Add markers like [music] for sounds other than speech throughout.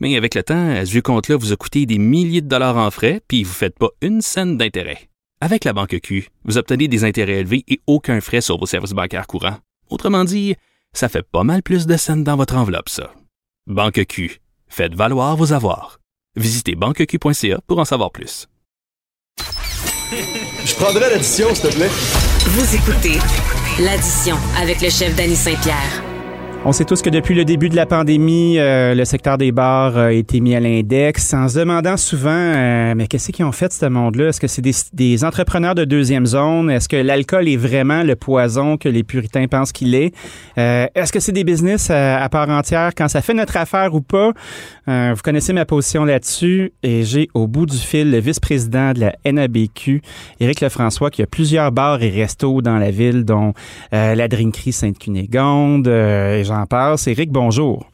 Mais avec le temps, ce vieux compte-là vous a coûté des milliers de dollars en frais, puis vous ne faites pas une scène d'intérêt. Avec la banque Q, vous obtenez des intérêts élevés et aucun frais sur vos services bancaires courants. Autrement dit, ça fait pas mal plus de scènes dans votre enveloppe, ça. Banque Q, faites valoir vos avoirs. Visitez banqueq.ca pour en savoir plus. Je prendrai l'addition, s'il te plaît. Vous écoutez l'addition avec le chef Danny Saint-Pierre. On sait tous que depuis le début de la pandémie, euh, le secteur des bars a été mis à l'index en se demandant souvent, euh, mais qu'est-ce qu'ils ont fait ce monde-là? Est-ce que c'est des, entrepreneurs de deuxième zone? Est-ce que l'alcool est vraiment le poison que les puritains pensent qu'il est? Euh, est-ce que c'est des business à, part entière quand ça fait notre affaire ou pas? vous connaissez ma position là-dessus et j'ai au bout du fil le vice-président de la NABQ, Éric Lefrançois, qui a plusieurs bars et restos dans la ville, dont la Drinkerie Sainte-Cunégonde, j'en passe. Éric, bonjour.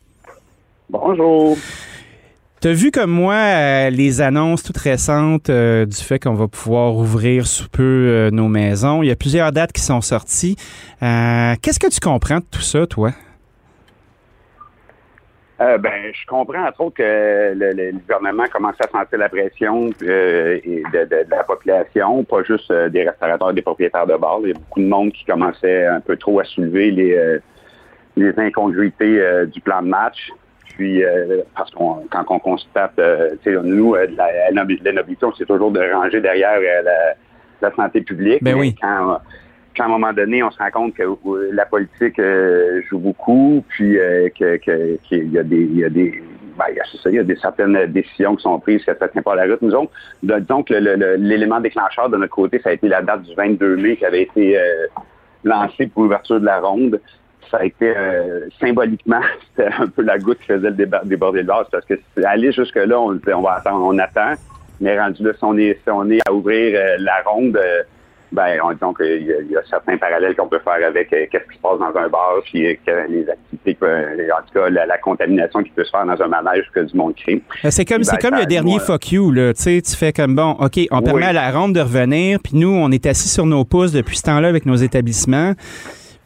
Bonjour. Tu as vu comme moi euh, les annonces toutes récentes euh, du fait qu'on va pouvoir ouvrir sous peu euh, nos maisons. Il y a plusieurs dates qui sont sorties. Qu'est-ce que tu comprends de tout ça, toi? ben, je comprends entre autres que le, gouvernement commence à sentir la pression de, la population, pas juste des restaurateurs, des propriétaires de bars. Il y a beaucoup de monde qui commençait un peu trop à soulever les les incongruités euh, du plan de match. Puis, euh, parce qu'on quand on constate, euh, nous, la, la c'est toujours de ranger derrière la, santé publique. Ben oui. Quand, quand, à un moment donné, on se rend compte que la politique joue beaucoup, puis qu'il y a des, il y a des ben, il y a des certaines décisions qui sont prises que ça tient pas à la route. Nous autres, donc l'élément déclencheur de notre côté, ça a été la date du 22 mai qui avait été lancée pour l'ouverture de la ronde ça a été euh, symboliquement, [laughs] c'était un peu la goutte qui faisait le déborder le vase parce que aller jusque-là, on on va attendre, on attend. Mais rendu là, si on est, si on est à ouvrir euh, la ronde, euh, ben, donc, il y, a certains parallèles qu'on peut faire avec qu'est-ce qui se passe dans un bar, puis les activités, en tout cas, la, contamination qui peut se faire dans un manège que du monde crée. C'est comme, c'est comme le dernier fuck you, là. Tu sais, tu fais comme, bon, OK, on permet à la ronde de revenir, puis nous, on est assis sur nos pouces depuis ce temps-là avec nos établissements.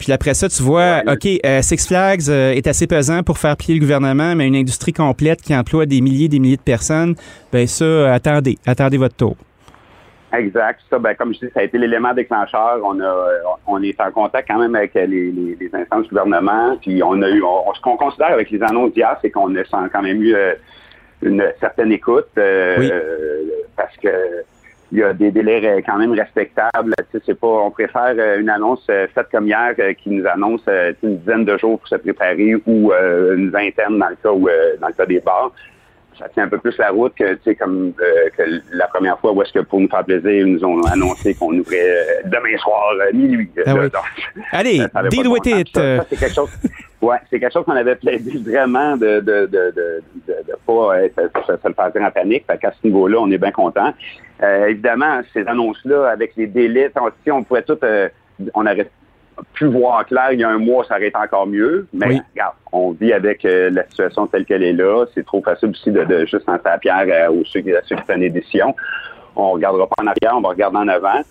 Puis après ça, tu vois, OK, euh, Six Flags euh, est assez pesant pour faire plier le gouvernement, mais une industrie complète qui emploie des milliers et des milliers de personnes, ben ça, attendez, attendez votre tour. Exact. Ça, ben, comme je dis, ça a été l'élément déclencheur. On a, on est en contact quand même avec les, les, instances du gouvernement. Puis on a eu, ce qu'on considère avec les annonces d'hier, c'est qu'on a quand même eu euh, une certaine écoute, parce que il y a des délais quand même respectables. C'est pas, on préfère euh, une annonce euh, faite comme hier euh, qui nous annonce une dizaine de jours pour se préparer ou une vingtaine dans le cas où, dans le cas des bars. Ça tient un peu plus la route que, comme que la première fois où est-ce que pour nous faire plaisir, ils nous ont annoncé qu'on ouvrait demain soir minuit. Ah Allez, deal with it. c'est quelque chose. Ouais, c'est quelque chose qu'on avait plaidé vraiment de de de de, de, pas se, se, le faire en panique. Fait qu'à ce niveau-là, on est bien content. Euh, évidemment, ces annonces-là, avec les délais, si on pourrait tout, euh, on aurait pu voir clair il y a un mois, ça aurait été encore mieux. Mais regarde, on vit avec euh, la situation telle qu'elle est là. C'est trop facile aussi de, de juste lancer la pierre aux ceux, ceux qui prennent des décisions. On regardera pas en arrière, on va regarder en avant.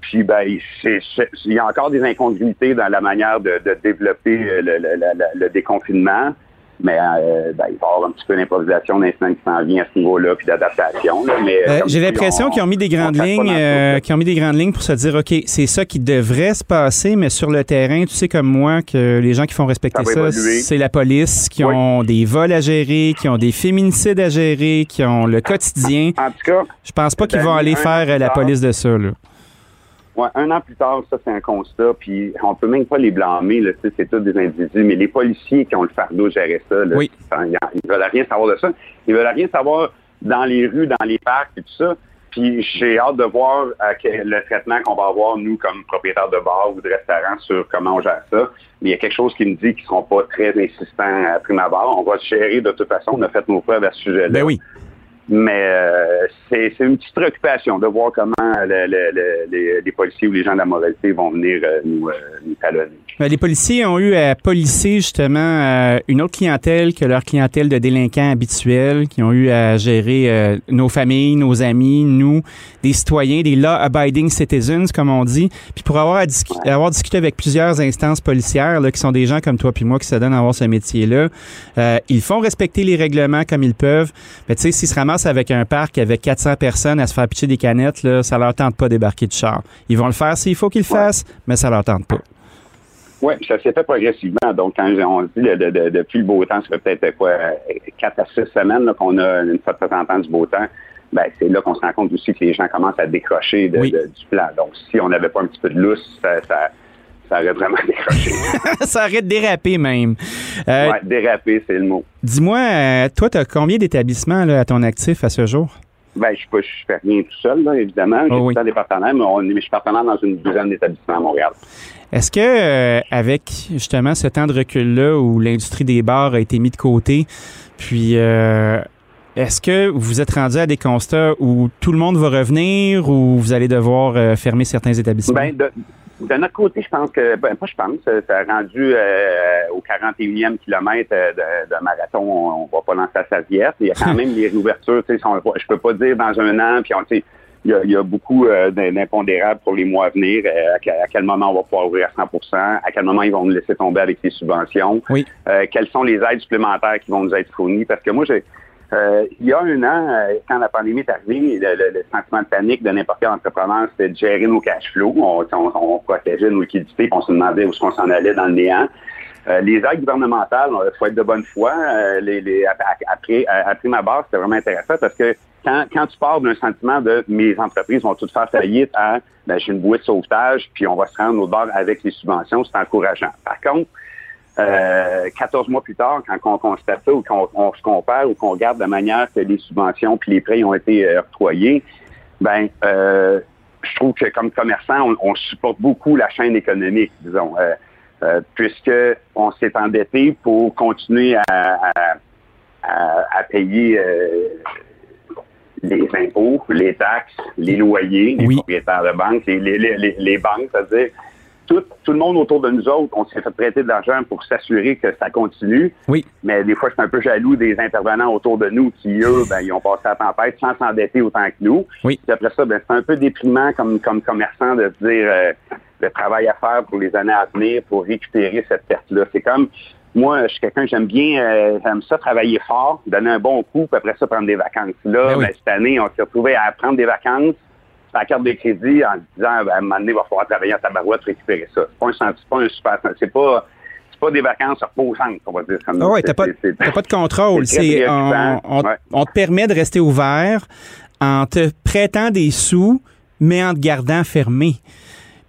puis ben, il y a encore des incongruités dans la manière de, développer le déconfinement. Mais euh, ben, il va y avoir un petit peu d'improvisation d'instant qui s'en vient à ce niveau-là, puis d'adaptation. Mais euh, j'ai l'impression qu'ils ont mis des grandes lignes, euh, qui ont mis des grandes lignes pour se dire, ok, c'est ça qui devrait se passer, mais sur le terrain, tu sais comme moi que les gens qui font respecter ça, c'est la police, qui ont des vols à gérer, qui ont des féminicides à gérer, qui ont le quotidien. En tout cas, je pense pas qu'ils vont aller faire la police de ça. Là un an plus tard, ça, c'est un constat, puis on peut même pas les blâmer, là, c'est tous des individus, mais les policiers qui ont le fardeau de gérer ça, là, oui. ils veulent rien savoir de ça. Ils veulent rien savoir dans les rues, dans les parcs et tout ça. Puis j'ai hâte de voir euh, le traitement qu'on va avoir, nous, comme propriétaires de bars ou de restaurants, sur comment on gère ça. Mais il y a quelque chose qui me dit qu'ils ne seront pas très insistants à prime abord. On va gérer de toute façon. On a fait nos preuves à ce sujet-là. Ben oui. Mais euh, c'est une petite préoccupation de voir comment les, policiers ou les gens de la moralité vont venir euh, nous, euh, nous talonner. Ben, les policiers ont eu à policer justement une autre clientèle que leur clientèle de délinquants habituels, qui ont eu à gérer nos familles, nos amis, nous, des citoyens, des law-abiding citizens, comme on dit. Puis pour avoir, avoir discuté avec plusieurs instances policières, là, qui sont des gens comme toi puis moi qui se donnent à avoir ce métier-là, ils font respecter les règlements comme ils peuvent. Mais tu sais, s'ils se ramassent avec un parc avec 400 personnes à se faire pitcher des canettes, là, ça leur tente pas de débarquer du char. Ils vont le faire s'il faut qu'ils le fassent, mais ça leur tente pas. Oui, ça s'est fait progressivement. Donc, quand on dit depuis le beau temps, ça fait peut-être quoi, 4 à 6 semaines qu'on a une fois de temps en temps du beau temps. Ben, c'est là qu'on se rend compte aussi que les gens commencent à décrocher du plan. Donc, si on n'avait pas un petit peu de lousse, ça, ça aurait vraiment [laughs] décroché. [laughs] ça aurait dérapé même. Euh, oui, déraper, c'est le mot. Dis-moi, euh, toi, tu as combien d'établissements à ton actif à ce jour? Ben, je ne fais rien tout seul, évidemment. J'ai oh, des partenaires, mais, je suis partenaire dans une douzaine d'établissements à Montréal. Est-ce que, euh, avec justement ce temps de recul-là où l'industrie des bars a été mise de côté, puis est-ce que vous êtes rendu à des constats où tout le monde va revenir ou vous allez devoir fermer certains établissements? Ben, de notre côté, je pense que, ben, pas je pense, ça a rendu euh, au 41e kilomètre euh, de, marathon, on, ne va pas lancer la serviette. Il y a quand [laughs] même des réouvertures, tu sais, je peux pas dire dans un an, puis on, il y, a, il y a beaucoup euh, d'impondérables pour les mois à venir. À, quel moment on va pouvoir ouvrir à 100% À quel moment ils vont nous laisser tomber avec les subventions? Oui. quelles sont les aides supplémentaires qui vont nous être fournies? Parce que moi, j'ai euh, il y a un an, euh, quand la pandémie est arrivée, le, sentiment de panique de n'importe quel entrepreneur, c'était de gérer nos cash flows. On, on, protégeait nos liquidités, on se demandait où est-ce qu'on s'en allait dans le néant. Euh, les aides gouvernementales, il faut être de bonne foi. les, après, après ma base, c'était vraiment intéressant parce que quand, quand tu pars d'un sentiment de mes entreprises vont toutes faire faillite à ben, j'ai une bouée de sauvetage, puis on va se rendre au bord avec les subventions, c'est encourageant. Par contre, euh, 14 mois plus tard, quand on constate ça ou qu'on se compare ou qu'on regarde la manière que les subventions puis les prêts ont été euh, octroyés, ben euh, je trouve que comme commerçant, on, supporte beaucoup la chaîne économique, disons, euh, euh puisque on s'est endetté pour continuer à, à, payer euh, les impôts, les taxes, les loyers, les propriétaires de banques, les, les, les, les banques, c'est-à-dire tout, le monde autour de nous autres, on s'est fait prêter de l'argent pour s'assurer que ça continue. Oui. Mais des fois, je suis un peu jaloux des intervenants autour de nous qui, eux, [laughs] ben, ils ont passé la tempête sans s'endetter autant que nous. Oui. Puis après ça, ben, c'est un peu déprimant comme, comme commerçant de se dire euh, le travail à faire pour les années à venir pour récupérer cette perte-là. C'est comme moi, je suis quelqu'un, j'aime bien, euh, j'aime ça travailler fort, donner un bon coup, puis après ça, prendre des vacances. Là, ben, cette année, on s'est retrouvé à prendre des vacances, la carte de crédit en disant ben, à un moment donné, il va falloir travailler en tabarouette pour récupérer ça. C'est pas un, c'est pas un super c'est pas c'est pas des vacances reposantes, on va dire comme ah ouais, t'as pas, pas de contrôle. C'est, on, on, te permet de rester ouvert en te prêtant des sous, mais en te gardant fermé.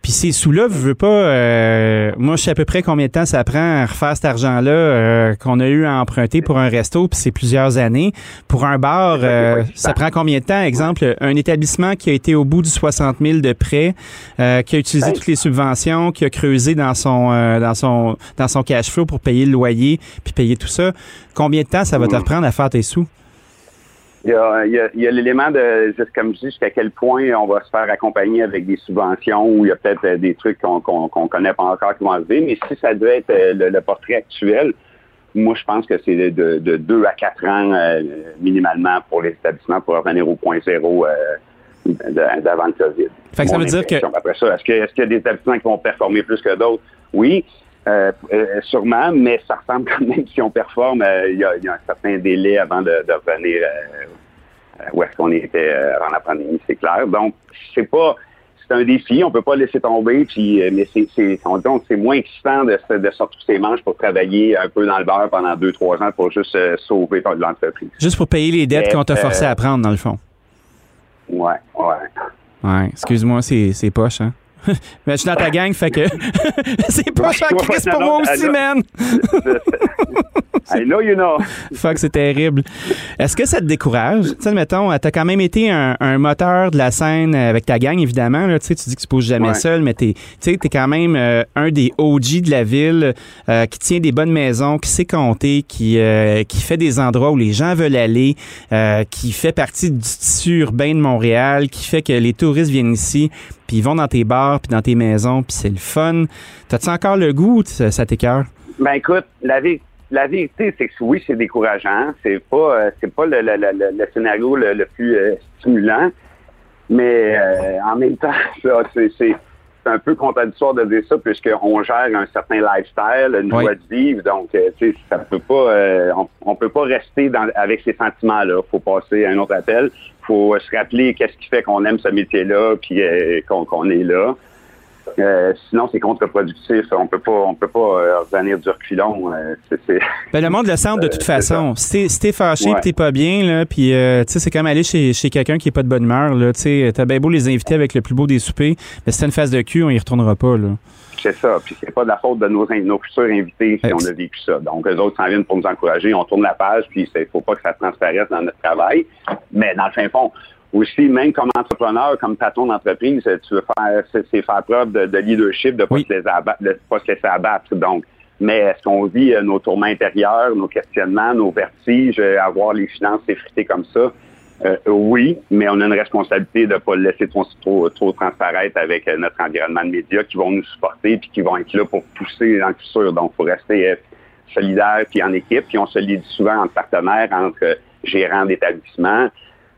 Puis ces sous-là, je veux pas. Euh, moi, je sais à peu près combien de temps ça prend à refaire cet argent-là euh, qu'on a eu à emprunter pour un resto, puis c'est plusieurs années. Pour un bar, euh, ça prend combien de temps? Exemple, un établissement qui a été au bout du 60 000 de prêt, qui a utilisé toutes les subventions, qui a creusé dans son dans son dans son cash flow pour payer le loyer, puis payer tout ça. Combien de temps ça va te reprendre à faire tes sous? Il y a, il y a, l'élément de, juste comme je dis, jusqu'à quel point on va se faire accompagner avec des subventions ou il y a peut-être euh, des trucs qu'on qu'on connaît pas encore qui vont arriver. Mais si ça doit être euh, le, portrait actuel, moi, je pense que c'est de, de, deux à quatre ans euh, minimalement pour les établissements pour revenir au point zéro d'avant le COVID. Fait que ça veut dire que... Après ça, est-ce qu'il est y a des établissements qui vont performer plus que d'autres? Oui. Euh, euh, sûrement, mais ça ressemble quand même, si on performe, euh, il y, a, un certain délai avant de, revenir où est-ce qu'on était avant la pandémie, c'est clair. Donc, c'est pas c'est un défi, on peut pas laisser tomber, puis mais c'est donc c'est moins excitant de, de sortir ses manches pour travailler un peu dans le beurre pendant deux, trois ans pour juste sauver l'entreprise. Juste pour payer les dettes qu'on t'a forcé à prendre, dans le fond. Ouais, ouais. Ouais, excuse-moi, c'est poche, hein? [laughs] Mais je suis dans ta gang, fait que [laughs] c'est pas Chris pour moi aussi, man. [laughs] I know you know. Fuck, c'est terrible. Est-ce que ça te décourage? Tu sais, mettons, t'as quand même été un, moteur de la scène avec ta gang, évidemment. Là, tu dis que tu poses jamais seul, mais t'es, es quand même euh, un des OG de la ville, euh, qui tient des bonnes maisons, qui sait compter, qui, euh, qui fait des endroits où les gens veulent aller, qui fait partie du tissu urbain de Montréal, qui fait que les touristes viennent ici, puis ils vont dans tes bars, puis dans tes maisons, puis c'est le fun. T'as-tu encore le goût, ça t'écœure? Ben écoute, la vie la vérité, c'est que oui, c'est décourageant. C'est pas, euh, c'est pas le, le, scénario le, plus euh, stimulant, mais euh, en même temps, [laughs] c'est, un peu contradictoire de dire ça puisqu'on gère un certain lifestyle, une joie de vivre. Donc, tu sais, ça peut pas, on, peut pas rester dans, avec ces sentiments-là. Faut passer à un autre appel. Faut se rappeler qu'est-ce qui fait qu'on aime ce métier-là, puis qu'on est là. Euh, sinon, c'est contre-productif. On peut pas, on peut pas euh, revenir du reculon. Euh, [laughs] ben, le monde le sent de toute façon. Si t'es fâché, ouais. t'es pas bien, là, puis c'est comme aller chez, quelqu'un qui est pas de bonne humeur. Là, t'as bien beau les inviter avec le plus beau des soupers, mais si t'as une face de cul, on y retournera pas. Là. C'est ça. Puis c'est pas de la faute de nos, nos futurs invités si on a vécu ça. Donc, eux autres s'en viennent pour nous encourager. On tourne la page, puis il faut pas que ça transparaisse dans notre travail. Mais dans le fin fond, aussi, même comme entrepreneur, comme patron d'entreprise, tu veux faire, c'est faire preuve de, leadership, de ne pas, se laisser abattre, pas se laisser abattre. Donc, mais est-ce qu'on vit euh, nos tourments intérieurs, nos questionnements, nos vertiges, euh, avoir les finances effritées comme ça? Euh, oui, mais on a une responsabilité de ne pas le laisser trop, trop, trop, transparaître avec notre environnement de médias qui vont nous supporter puis qui vont être là pour pousser dans le futur. Donc, il faut rester solidaire puis en équipe. Puis on se lit souvent entre partenaires, entre gérants d'établissements.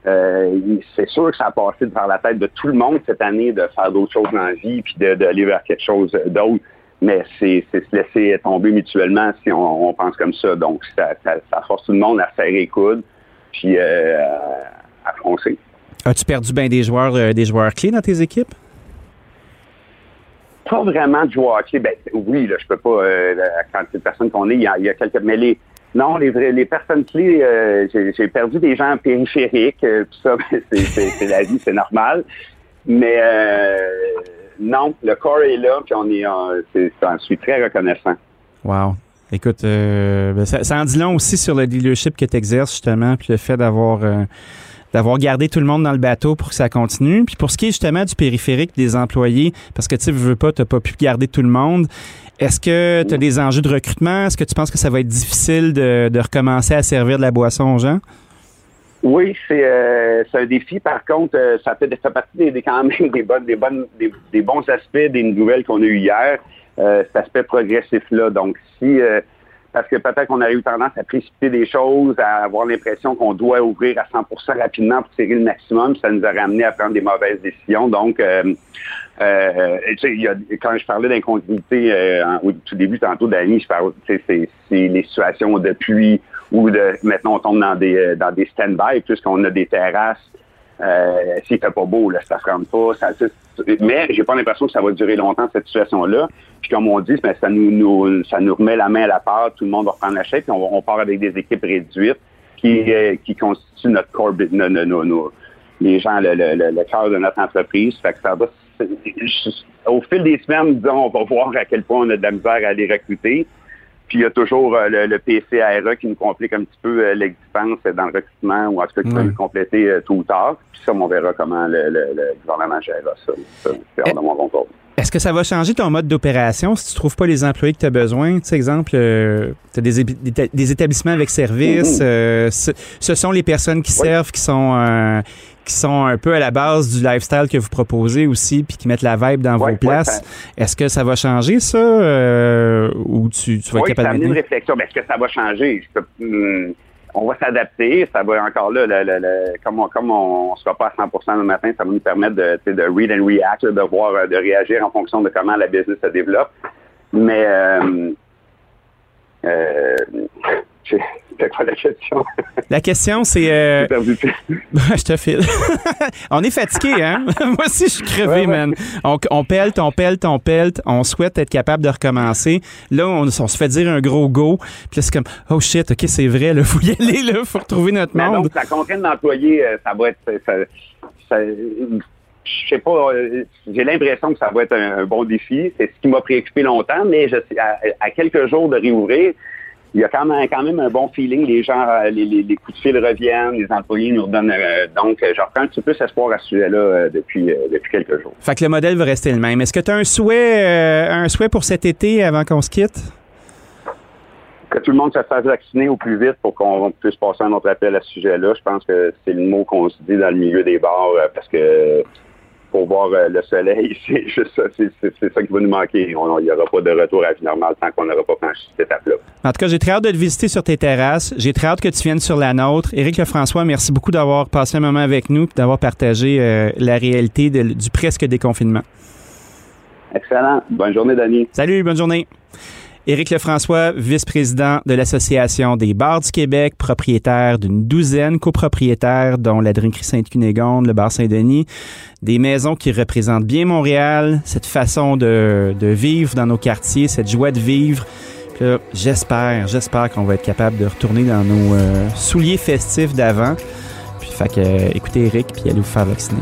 Euh, c'est sûr que ça a passé par la tête de tout le monde cette année de faire d'autres choses dans la vie puis d'aller vers quelque chose d'autre. Mais c'est se laisser tomber mutuellement si on, pense comme ça. Donc, ça, force tout le monde à serrer les coudes puis euh, à foncer. As-tu perdu bien des joueurs, euh, des joueurs clés dans tes équipes? Pas vraiment de joueurs clés. Ben, oui, là, je peux pas. la quantité de personnes qu'on est, il y, a, il y a quelques. Mais les, non, les, les personnes clés, euh, j'ai perdu des gens périphériques, euh, tout ça, [laughs] c'est la vie, c'est normal. Mais euh, non, le corps est là, puis on est, je suis très reconnaissant. Wow. Écoute, ben, ça, en dit long aussi sur le leadership que tu exerces, justement, puis le fait d'avoir d'avoir gardé tout le monde dans le bateau pour que ça continue. Puis pour ce qui est justement du périphérique des employés, parce que tu veux pas, tu n'as pas pu garder tout le monde. Est-ce que tu as des enjeux de recrutement? Est-ce que tu penses que ça va être difficile de, recommencer à servir de la boisson aux gens? Oui, c'est euh, un défi. Par contre, euh, ça fait, partie des, quand même des, bonnes, des, bonnes, des, bons aspects des nouvelles qu'on a eues hier, euh, cet aspect progressif-là. Donc, si parce que peut-être qu'on aurait eu tendance à précipiter des choses, à avoir l'impression qu'on doit ouvrir à 100% rapidement pour tirer le maximum. Ça nous aurait amené à prendre des mauvaises décisions. Donc, euh, euh, a, quand je parlais d'incontinuité euh, au tout début, tantôt, Dani, c'est les situations depuis ou de maintenant on tombe dans des stand-by puisqu'on a des terrasses euh, S'il fait pas beau, là, ça rend pas. Ça, mais j'ai pas l'impression que ça va durer longtemps, cette situation-là. Puis comme on dit, ben, ça nous, ça nous remet la main à la part, tout le monde va prendre la chèque, puis on, part avec des équipes réduites qui, euh, qui constituent notre core les gens, le, cœur de notre entreprise. Fait que ça va, au fil des semaines, disons, on va voir à quel point on a de la misère à les recruter. Puis il y a toujours euh, le, le, PCARE qui nous complique un petit peu euh, l'existence dans le recrutement ou en tout cas qui va nous compléter euh, tout ou tard. Puis ça, on verra comment le, le gouvernement gérera ça. C'est hors de mon contrôle. Est-ce que ça va changer ton mode d'opération si tu trouves pas les employés que tu as besoin? Tu sais, exemple, tu as des, des, établissements avec service. Mm-hmm. ce, sont les personnes qui servent qui sont qui sont un peu à la base du lifestyle que vous proposez aussi, puis qui mettent la vibe dans vos places. Est-ce que ça va changer ça euh, ou tu, tu vas être capable de une réflexion. est-ce que ça va changer? Hmm, on va s'adapter. Ça va encore là, comme, on, comme on ne sera pas à 100% le matin, ça va nous permettre de, de read and react, de voir, de réagir en fonction de comment la business se développe. Mais euh, euh, quoi la question? La question, c'est. Euh... [laughs] je te file. [laughs] on est fatigué, hein? [laughs] Moi aussi, je suis crevé, man. On, on pelte, on pelte, on pelte. On souhaite être capable de recommencer. Là, on, se fait dire un gros go. Puis là, c'est comme, oh shit, OK, c'est vrai, il faut y aller, là, faut retrouver notre monde. Donc, la contrainte d'employé, euh, ça va être. Ça, ça, je sais pas, euh, j'ai l'impression que ça va être un, bon défi. C'est ce qui m'a préoccupé longtemps, mais je, à, à quelques jours de réouvrir, il y a quand même, quand même un bon feeling. Les gens, euh, les, les, coups de fil reviennent, les employés nous redonnent. Euh, donc, je reprends un petit peu cet espoir à ce sujet-là depuis, depuis quelques jours. Fait que le modèle va rester le même. Est-ce que tu as un souhait, un souhait pour cet été avant qu'on se quitte? que tout le monde se fasse vacciner au plus vite pour qu'on puisse passer un autre appel à ce sujet-là. Je pense que c'est le mot qu'on se dit dans le milieu des bars parce que pour voir euh, le soleil, [laughs] c'est juste ça, c'est, ça qui va nous manquer. Il n'y aura pas de retour à la vie normale tant qu'on n'aura pas franchi cette étape-là. En tout cas, j'ai très hâte de te visiter sur tes terrasses. J'ai très hâte que tu viennes sur la nôtre. Éric Lefrançois, merci beaucoup d'avoir passé un moment avec nous et d'avoir partagé euh, la réalité du presque déconfinement. Excellent. Bonne journée, Dani. Salut, bonne journée. Éric Lefrançois, vice-président de l'Association des bars du Québec, propriétaire d'une douzaine copropriétaires, dont la Drinkerie Sainte-Cunégonde, le bar Saint-Denis, des maisons qui représentent bien Montréal, cette façon de, vivre dans nos quartiers, cette joie de vivre. J'espère, j'espère qu'on va être capable de retourner dans nos euh, souliers festifs d'avant. Puis, fait écoutez Eric, puis allez vous faire vacciner.